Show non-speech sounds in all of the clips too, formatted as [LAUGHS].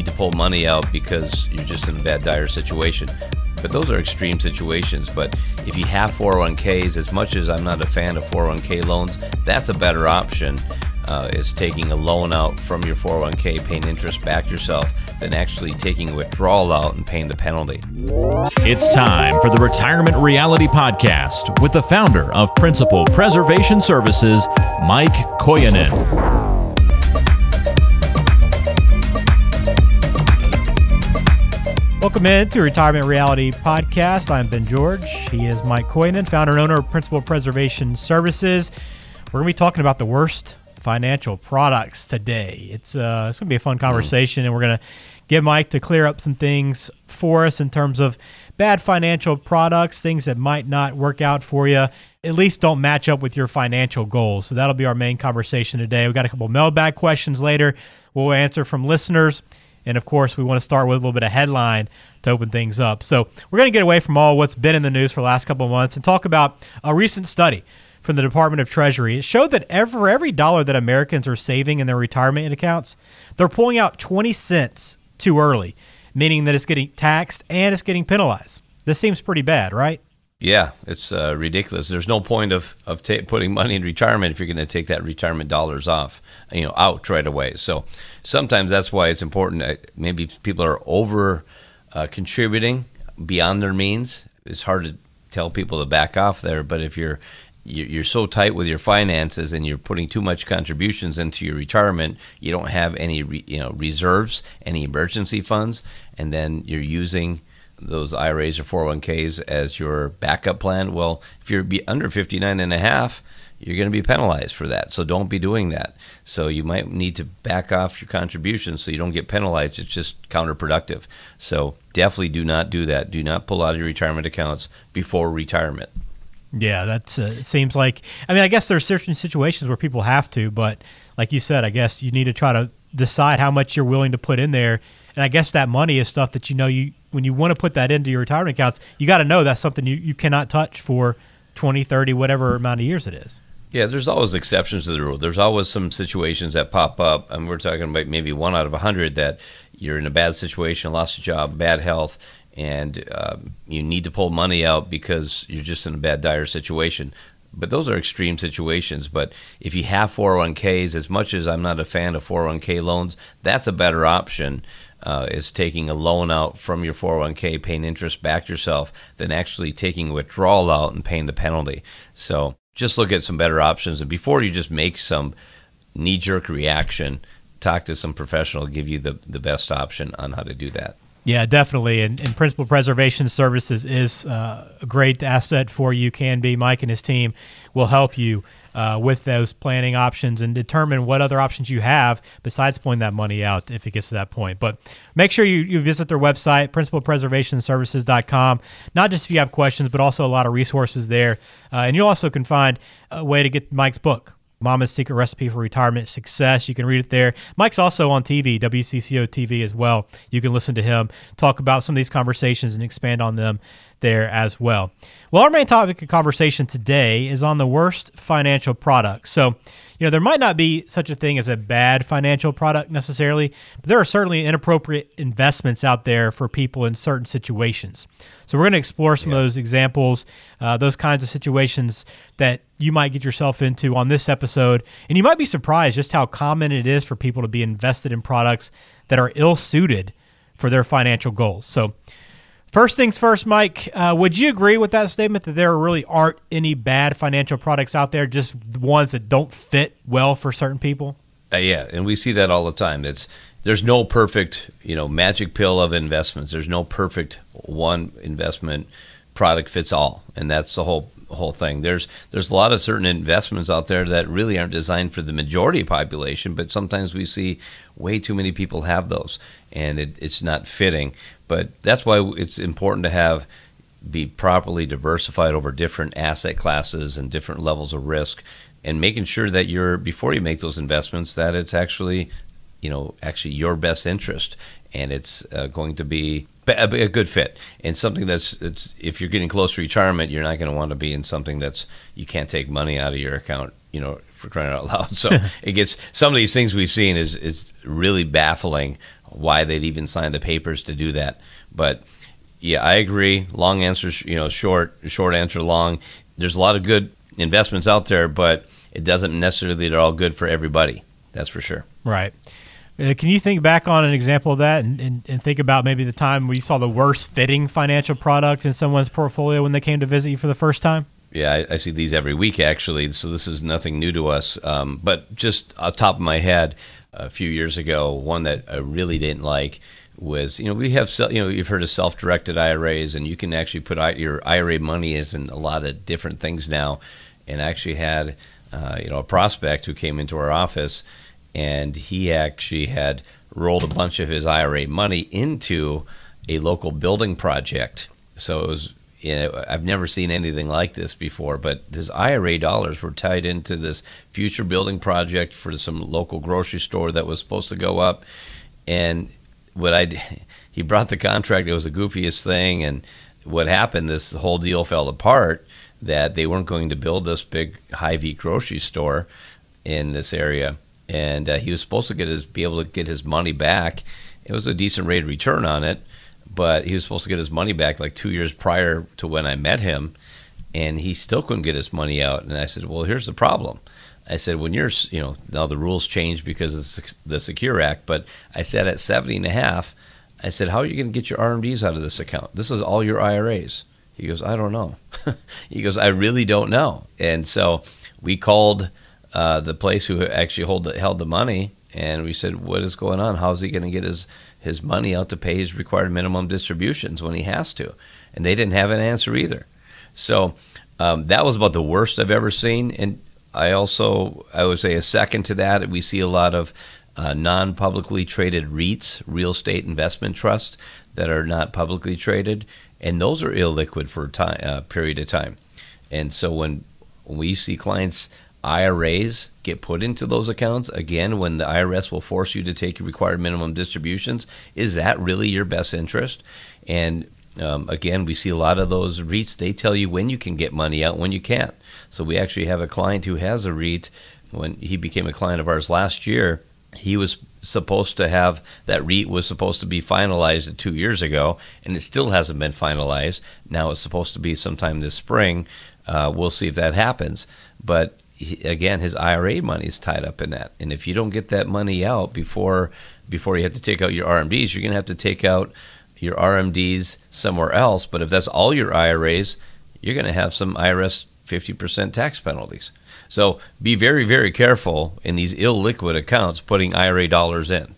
need to pull money out because you're just in a bad, dire situation. But those are extreme situations. But if you have 401ks, as much as I'm not a fan of 401k loans, that's a better option. Uh, is taking a loan out from your 401k, paying interest back yourself, than actually taking a withdrawal out and paying the penalty. It's time for the Retirement Reality Podcast with the founder of Principal Preservation Services, Mike Kojonen. Welcome in to Retirement Reality Podcast. I'm Ben George. He is Mike Kojonen, founder and owner of Principal Preservation Services. We're going to be talking about the worst financial products today. It's uh, it's going to be a fun conversation, mm. and we're going to get Mike to clear up some things for us in terms of bad financial products, things that might not work out for you. At least don't match up with your financial goals. So that'll be our main conversation today. We've got a couple mailbag questions later. We'll answer from listeners. And of course, we want to start with a little bit of headline to open things up. So we're going to get away from all what's been in the news for the last couple of months and talk about a recent study from the Department of Treasury. It showed that for every dollar that Americans are saving in their retirement accounts, they're pulling out 20 cents too early, meaning that it's getting taxed and it's getting penalized. This seems pretty bad, right? Yeah, it's uh, ridiculous. There's no point of of ta- putting money in retirement if you're going to take that retirement dollars off, you know, out right away. So sometimes that's why it's important. Uh, maybe people are over uh, contributing beyond their means. It's hard to tell people to back off there, but if you're you're so tight with your finances and you're putting too much contributions into your retirement, you don't have any you know reserves, any emergency funds, and then you're using those IRAs or 401ks as your backup plan, well, if you're under 59 and a half, you're going to be penalized for that. So don't be doing that. So you might need to back off your contributions so you don't get penalized. It's just counterproductive. So definitely do not do that. Do not pull out your retirement accounts before retirement. Yeah, that uh, seems like. I mean, I guess there's certain situations where people have to, but like you said, I guess you need to try to decide how much you're willing to put in there. And I guess that money is stuff that you know you when you want to put that into your retirement accounts, you got to know that's something you, you cannot touch for 20, 30, whatever amount of years it is. Yeah, there's always exceptions to the rule. There's always some situations that pop up, and we're talking about maybe one out of a hundred that you're in a bad situation, lost a job, bad health, and um, you need to pull money out because you're just in a bad, dire situation. But those are extreme situations. But if you have 401ks, as much as I'm not a fan of 401k loans, that's a better option uh, is taking a loan out from your 401k, paying interest back yourself, than actually taking a withdrawal out and paying the penalty. So just look at some better options. And before you just make some knee jerk reaction, talk to some professional, give you the, the best option on how to do that. Yeah, definitely. And, and Principal Preservation Services is uh, a great asset for you, can be. Mike and his team will help you uh, with those planning options and determine what other options you have besides pulling that money out if it gets to that point. But make sure you, you visit their website, principalpreservationservices.com, not just if you have questions, but also a lot of resources there. Uh, and you also can find a way to get Mike's book, Mama's Secret Recipe for Retirement Success. You can read it there. Mike's also on TV, WCCO TV as well. You can listen to him talk about some of these conversations and expand on them there as well. Well, our main topic of conversation today is on the worst financial products. So, you know, there might not be such a thing as a bad financial product necessarily, but there are certainly inappropriate investments out there for people in certain situations. So, we're going to explore some yeah. of those examples, uh, those kinds of situations that you might get yourself into on this episode. And you might be surprised just how common it is for people to be invested in products that are ill suited for their financial goals. So, First things first, Mike, uh, would you agree with that statement that there really aren't any bad financial products out there, just ones that don't fit well for certain people? Uh, yeah, and we see that all the time. It's there's no perfect, you know, magic pill of investments. There's no perfect one investment product fits all, and that's the whole whole thing. There's there's a lot of certain investments out there that really aren't designed for the majority of population, but sometimes we see way too many people have those, and it, it's not fitting. But that's why it's important to have be properly diversified over different asset classes and different levels of risk and making sure that you're before you make those investments that it's actually you know actually your best interest and it's uh, going to be a, good fit. And something that's it's if you're getting close to retirement you're not going to want to be in something that's you can't take money out of your account you know for crying out loud. So [LAUGHS] it gets some of these things we've seen is is really baffling why they'd even sign the papers to do that. But yeah, I agree. Long answer, you know, short, short answer, long. There's a lot of good investments out there, but it doesn't necessarily they're all good for everybody. That's for sure. Right. Uh, can you think back on an example of that and, and, and, think about maybe the time we saw the worst fitting financial product in someone's portfolio when they came to visit you for the first time? Yeah, I, I see these every week actually, so this is nothing new to us. Um, but just off top of my head, a few years ago, one that I really didn't like was you know we have you know you've heard of self-directed IRAs and you can actually put out your IRA money is in a lot of different things now, and I actually had uh, you know a prospect who came into our office and he actually had rolled a bunch of his IRA money into a local building project. So it was, you know, I've never seen anything like this before, but his IRA dollars were tied into this future building project for some local grocery store that was supposed to go up. And what I, [LAUGHS] he brought the contract, it was the goofiest thing. And what happened, this whole deal fell apart that they weren't going to build this big Hy-Vee grocery store in this area and uh, he was supposed to get his be able to get his money back. It was a decent rate of return on it, but he was supposed to get his money back like two years prior to when I met him, and he still couldn't get his money out. And I said, "Well, here's the problem." I said, "When you're, you know, now the rules changed because of the Secure Act, but I said at 70 and a half, I said, how are you going to get your RMDs out of this account? This is all your IRAs." He goes, "I don't know." [LAUGHS] he goes, "I really don't know." And so we called uh, the place who actually hold held the money, and we said, "What is going on? How is he going to get his his money out to pay his required minimum distributions when he has to?" And they didn't have an answer either. So um, that was about the worst I've ever seen. And I also, I would say, a second to that, we see a lot of uh, non-publicly traded REITs, real estate investment trusts, that are not publicly traded, and those are illiquid for a time, uh, period of time. And so when we see clients IRAs get put into those accounts again when the IRS will force you to take required minimum distributions. Is that really your best interest? And um, again, we see a lot of those REITs. They tell you when you can get money out, when you can't. So we actually have a client who has a REIT. When he became a client of ours last year, he was supposed to have that REIT was supposed to be finalized two years ago, and it still hasn't been finalized. Now it's supposed to be sometime this spring. Uh, we'll see if that happens. But again, his IRA money is tied up in that, and if you don't get that money out before before you have to take out your RMDs, you're going to have to take out your RMDs somewhere else. But if that's all your IRAs, you're going to have some IRS 50% tax penalties. So be very, very careful in these illiquid accounts putting IRA dollars in.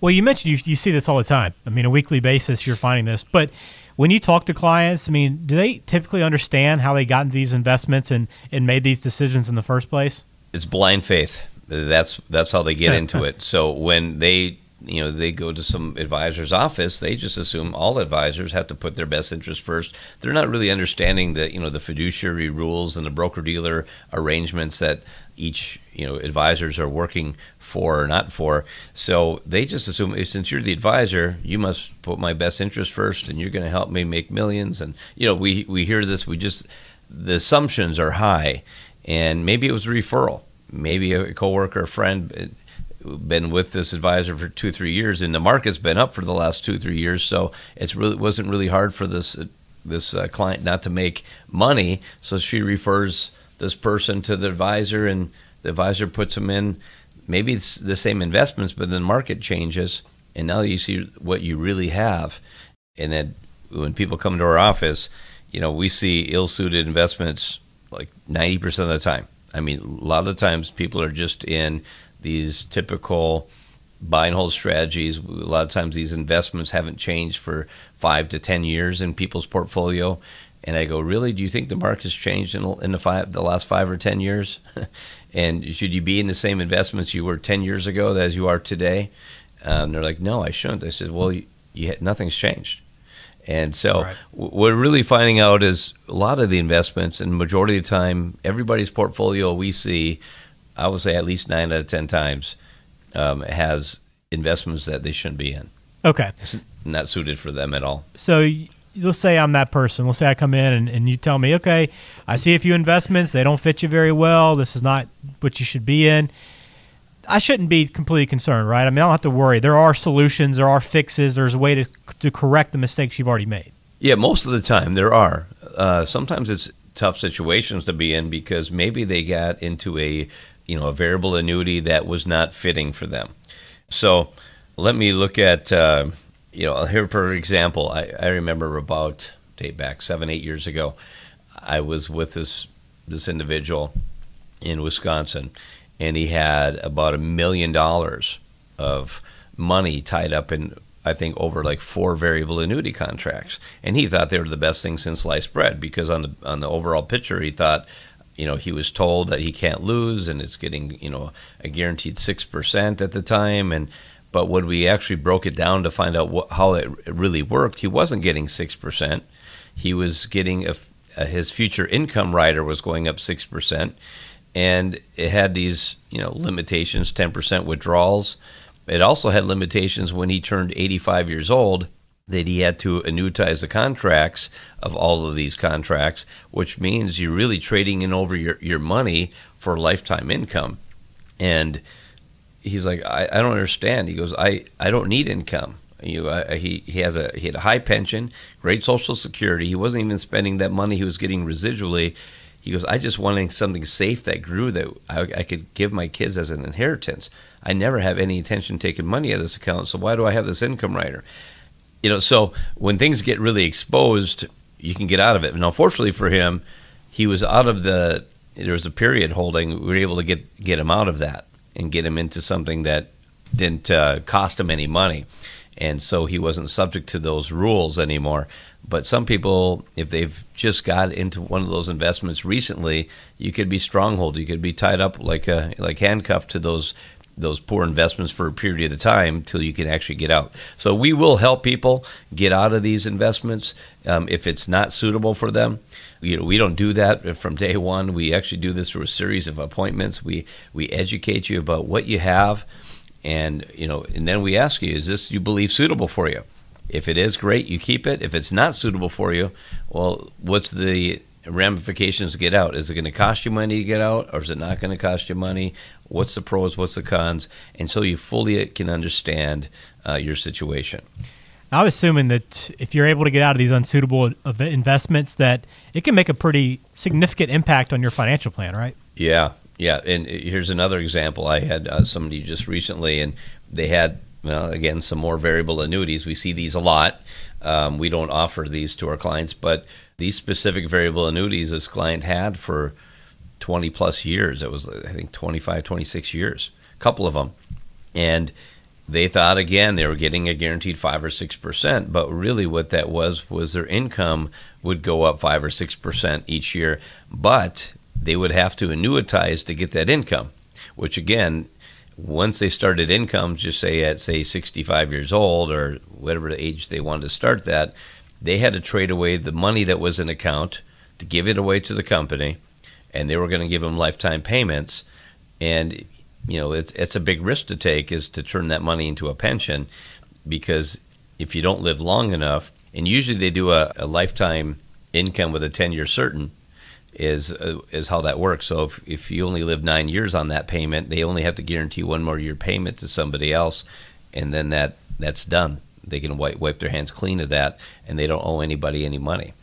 Well, you mentioned you, you see this all the time. I mean, a weekly basis, you're finding this. But when you talk to clients, I mean, do they typically understand how they got into these investments and, and made these decisions in the first place? It's blind faith. That's that's how they get [LAUGHS] into it. So when they you know they go to some advisor's office they just assume all advisors have to put their best interest first they're not really understanding the you know the fiduciary rules and the broker dealer arrangements that each you know advisors are working for or not for. So they just assume since you're the advisor, you must put my best interest first, and you're going to help me make millions. And you know we we hear this. We just the assumptions are high, and maybe it was a referral. Maybe a coworker, a friend been with this advisor for two three years and the market's been up for the last two three years so it's really wasn't really hard for this this uh, client not to make money so she refers this person to the advisor, and the advisor puts them in maybe it's the same investments, but then the market changes, and now you see what you really have. And then when people come to our office, you know, we see ill-suited investments like 90% of the time. I mean, a lot of times people are just in these typical buy and hold strategies. A lot of times these investments haven't changed for five to 10 years in people's portfolio. And I go, really? Do you think the market has changed in, in the five, the last five or ten years? [LAUGHS] and should you be in the same investments you were ten years ago as you are today? Um, they're like, no, I shouldn't. I said, well, you, you, nothing's changed. And so right. what we're really finding out is a lot of the investments, and majority of the time, everybody's portfolio we see, I would say at least nine out of ten times, um, has investments that they shouldn't be in. Okay, it's not suited for them at all. So let's say I'm that person. Let's say I come in and, and you tell me, okay, I see a few investments. They don't fit you very well. This is not what you should be in. I shouldn't be completely concerned, right? I mean, I don't have to worry. There are solutions, there are fixes, there's a way to to correct the mistakes you've already made. Yeah, most of the time there are. Uh, sometimes it's tough situations to be in because maybe they got into a you know a variable annuity that was not fitting for them. So let me look at uh, you know here for example, I, I remember about date back seven eight years ago, I was with this this individual in Wisconsin, and he had about a million dollars of money tied up in I think over like four variable annuity contracts, and he thought they were the best thing since sliced bread because on the on the overall picture he thought, you know, he was told that he can't lose and it's getting you know a guaranteed six percent at the time, and but when we actually broke it down to find out what, how it really worked, he wasn't getting six percent. He was getting a, a, his future income rider was going up six percent, and it had these you know limitations, ten percent withdrawals. It also had limitations when he turned 85 years old that he had to annuitize the contracts of all of these contracts, which means you're really trading in over your, your money for lifetime income. And he's like, I, I don't understand. He goes, I, I don't need income. You, uh, he he has a he had a high pension, great social security. He wasn't even spending that money he was getting residually. He goes, I just wanted something safe that grew that I, I could give my kids as an inheritance. I never have any intention taking money out of this account, so why do I have this income rider? You know, so when things get really exposed, you can get out of it. And unfortunately for him, he was out of the. There was a period holding. We were able to get get him out of that and get him into something that didn't uh, cost him any money, and so he wasn't subject to those rules anymore. But some people, if they've just got into one of those investments recently, you could be stronghold. You could be tied up like a, like handcuffed to those those poor investments for a period of time till you can actually get out. So we will help people get out of these investments um, if it's not suitable for them. You know, we don't do that from day one. We actually do this through a series of appointments. We we educate you about what you have, and you know, and then we ask you, is this you believe suitable for you? If it is, great, you keep it. If it's not suitable for you, well, what's the ramifications to get out? Is it going to cost you money to get out, or is it not going to cost you money? What's the pros? What's the cons? And so you fully can understand uh, your situation. I'm assuming that if you're able to get out of these unsuitable investments, that it can make a pretty significant impact on your financial plan, right? Yeah, yeah. And here's another example. I had uh, somebody just recently, and they had well, again, some more variable annuities. We see these a lot. Um, we don't offer these to our clients, but these specific variable annuities this client had for 20 plus years. It was, I think, 25, 26 years, a couple of them. And they thought, again, they were getting a guaranteed 5 or 6%. But really, what that was, was their income would go up 5 or 6% each year. But they would have to annuitize to get that income, which, again, once they started income, just say at say 65 years old or whatever the age they wanted to start that, they had to trade away the money that was in account to give it away to the company, and they were going to give them lifetime payments. And you know, it's it's a big risk to take is to turn that money into a pension, because if you don't live long enough, and usually they do a, a lifetime income with a 10 year certain is uh, is how that works. So if, if you only live nine years on that payment, they only have to guarantee one more year payment to somebody else, and then that that's done. They can wipe wipe their hands clean of that, and they don't owe anybody any money.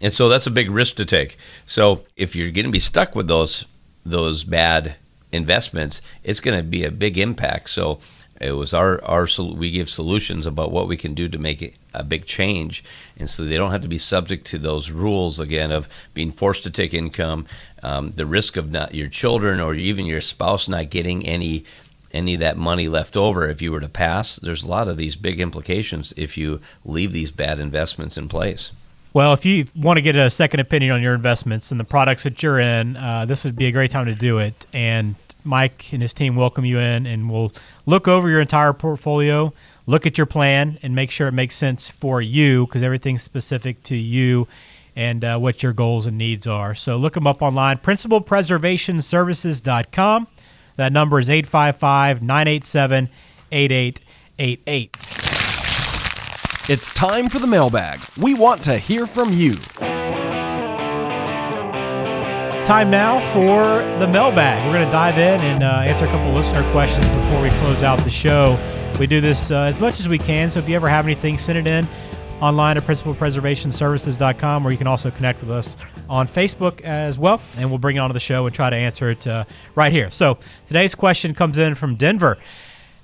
And so that's a big risk to take. So if you're going to be stuck with those those bad investments, it's going to be a big impact. So it was our our we give solutions about what we can do to make a big change, and so they don't have to be subject to those rules again of being forced to take income, um, the risk of not your children or even your spouse not getting any any of that money left over if you were to pass. There's a lot of these big implications if you leave these bad investments in place. Well, if you want to get a second opinion on your investments and the products that you're in, uh, this would be a great time to do it. And Mike and his team welcome you in, and we'll look over your entire portfolio, look at your plan, and make sure it makes sense for you because everything's specific to you and uh, what your goals and needs are. So look them up online, principalpreservationservices.com. That number is 855 987 8888. It's time for the mailbag. We want to hear from you. time now for the mailbag. We're going to dive in and uh, answer a couple listener questions before we close out the show. We do this uh, as much as we can, so if you ever have anything, send it in online at principalpreservationservices.com, or you can also connect with us on Facebook as well, and we'll bring it onto the show and try to answer it uh, right here. So today's question comes in from Denver.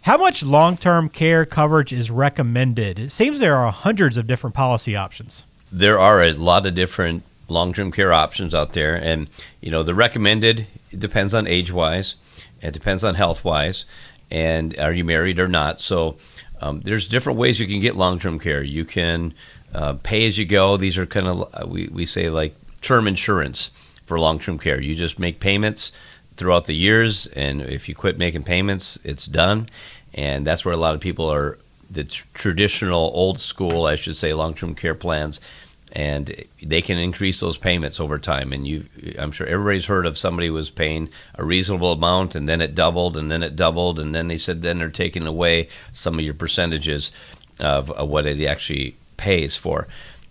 How much long term care coverage is recommended? It seems there are hundreds of different policy options. There are a lot of different long-term care options out there, and you know the recommended depends on age-wise, it depends on health-wise, and are you married or not. So um, there's different ways you can get long-term care. You can uh, pay as you go. These are kind of uh, we we say like term insurance for long-term care. You just make payments throughout the years, and if you quit making payments, it's done. And that's where a lot of people are. The tr- traditional, old school, I should say, long-term care plans and they can increase those payments over time. And you, I'm sure everybody's heard of somebody was paying a reasonable amount, and then it doubled, and then it doubled, and then they said then they're taking away some of your percentages of, of what it actually pays for.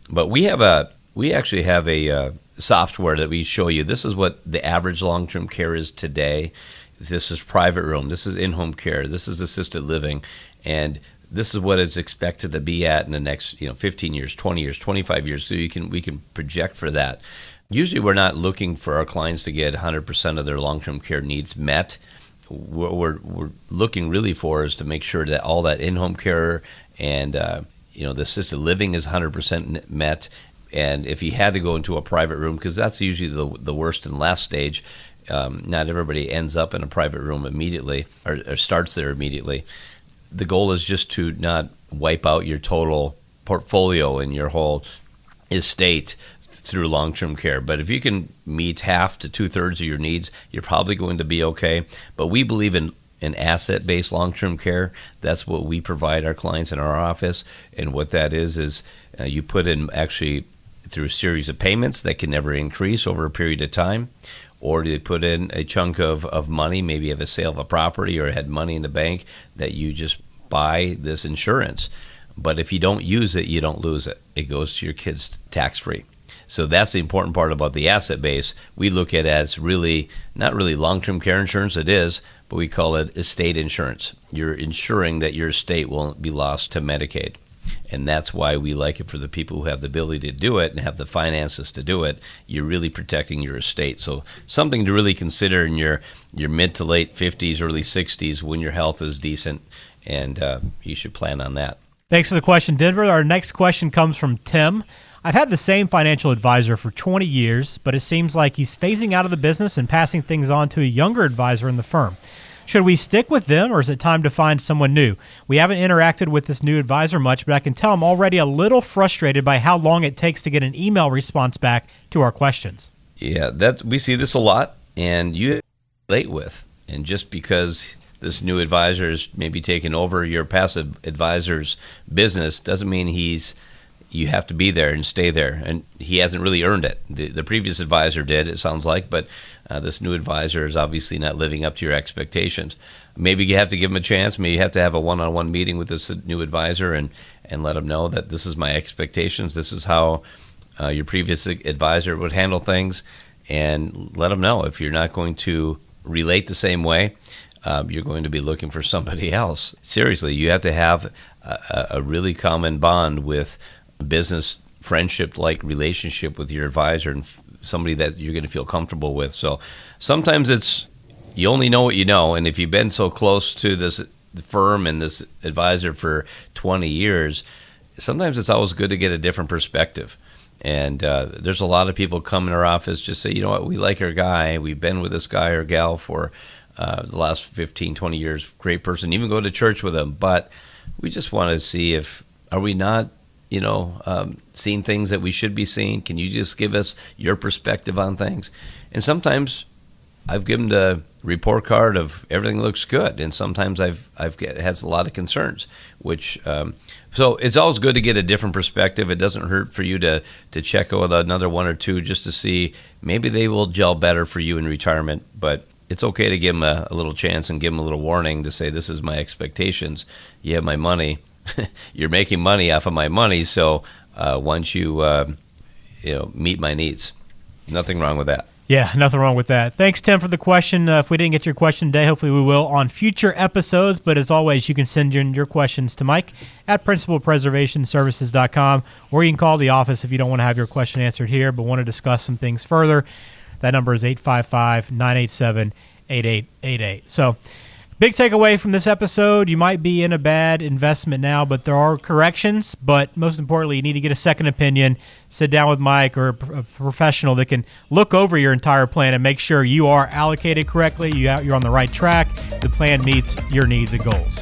But we have a, we actually have a uh, software that we show you. This is what the average long-term care is today. This is private room. This is in-home care. This is assisted living, and this is what it's expected to be at in the next you know 15 years 20 years 25 years. So you can we can project for that. Usually we're not looking for our clients to get 100% of their long-term care needs met. What we're, we're looking really for is to make sure that all that in-home care and uh, you know the assisted living is 100% met. And if you had to go into a private room because that's usually the, the worst and last stage um, not everybody ends up in a private room immediately or, or starts there immediately the goal is just to not wipe out your total portfolio and your whole estate through long term care. But if you can meet half to two thirds of your needs, you're probably going to be okay. But we believe in an asset based long term care. That's what we provide our clients in our office. And what that is, is uh, you put in actually through a series of payments that can never increase over a period of time or they put in a chunk of, of money, maybe you have a sale of a property or had money in the bank that you just buy this insurance. But if you don't use it, you don't lose it. It goes to your kids tax free. So that's the important part about the asset base. We look at it as really not really long term care insurance, it is, but we call it estate insurance. You're ensuring that your estate won't be lost to Medicaid and that's why we like it for the people who have the ability to do it and have the finances to do it. You're really protecting your estate. So something to really consider in your your mid to late 50s, early 60s when your health is decent, and uh, you should plan on that. Thanks for the question, Denver. Our next question comes from Tim. I've had the same financial advisor for 20 years, but it seems like he's phasing out of the business and passing things on to a younger advisor in the firm. Should we stick with them or is it time to find someone new? We haven't interacted with this new advisor much, but I can tell I'm already a little frustrated by how long it takes to get an email response back to our questions. Yeah, that we see this a lot and you late with. And just because this new advisor is maybe taking over your passive advisor's business doesn't mean he's you have to be there and stay there. And he hasn't really earned it. The, the previous advisor did, it sounds like, but uh, this new advisor is obviously not living up to your expectations. Maybe you have to give him a chance. Maybe you have to have a one-on-one meeting with this new advisor and and let him know that this is my expectations. This is how uh, your previous advisor would handle things, and let him know if you're not going to relate the same way. Um, you're going to be looking for somebody else. Seriously, you have to have a, a really common bond with business friendship like relationship with your advisor and somebody that you're going to feel comfortable with. So sometimes it's you only know what you know, and if you've been so close to this firm and this advisor for 20 years, sometimes it's always good to get a different perspective. And uh, there's a lot of people come in our office just say, you know what, we like our guy. We've been with this guy or gal for uh, the last 15, 20 years. Great person. Even go to church with them. But we just want to see if are we not you know, um, seeing things that we should be seeing? Can you just give us your perspective on things? And sometimes I've given the report card of everything looks good, and sometimes I've I've get, has a lot of concerns. Which um, so it's always good to get a different perspective. It doesn't hurt for you to to check with another one or two just to see maybe they will gel better for you in retirement. But it's okay to give them a, a little chance and give them a little warning to say this is my expectations. You have my money [LAUGHS] you're making money off of my money. So uh, once you uh, you know meet my needs, nothing wrong with that. Yeah, nothing wrong with that. Thanks, Tim, for the question. Uh, if we didn't get your question today, hopefully we will on future episodes. But as always, you can send your, your questions to Mike at principalpreservationservices.com, or you can call the office if you don't want to have your question answered here, but want to discuss some things further. That number is 855 987 8888. So, Big takeaway from this episode you might be in a bad investment now, but there are corrections. But most importantly, you need to get a second opinion. Sit down with Mike or a professional that can look over your entire plan and make sure you are allocated correctly, you're on the right track, the plan meets your needs and goals.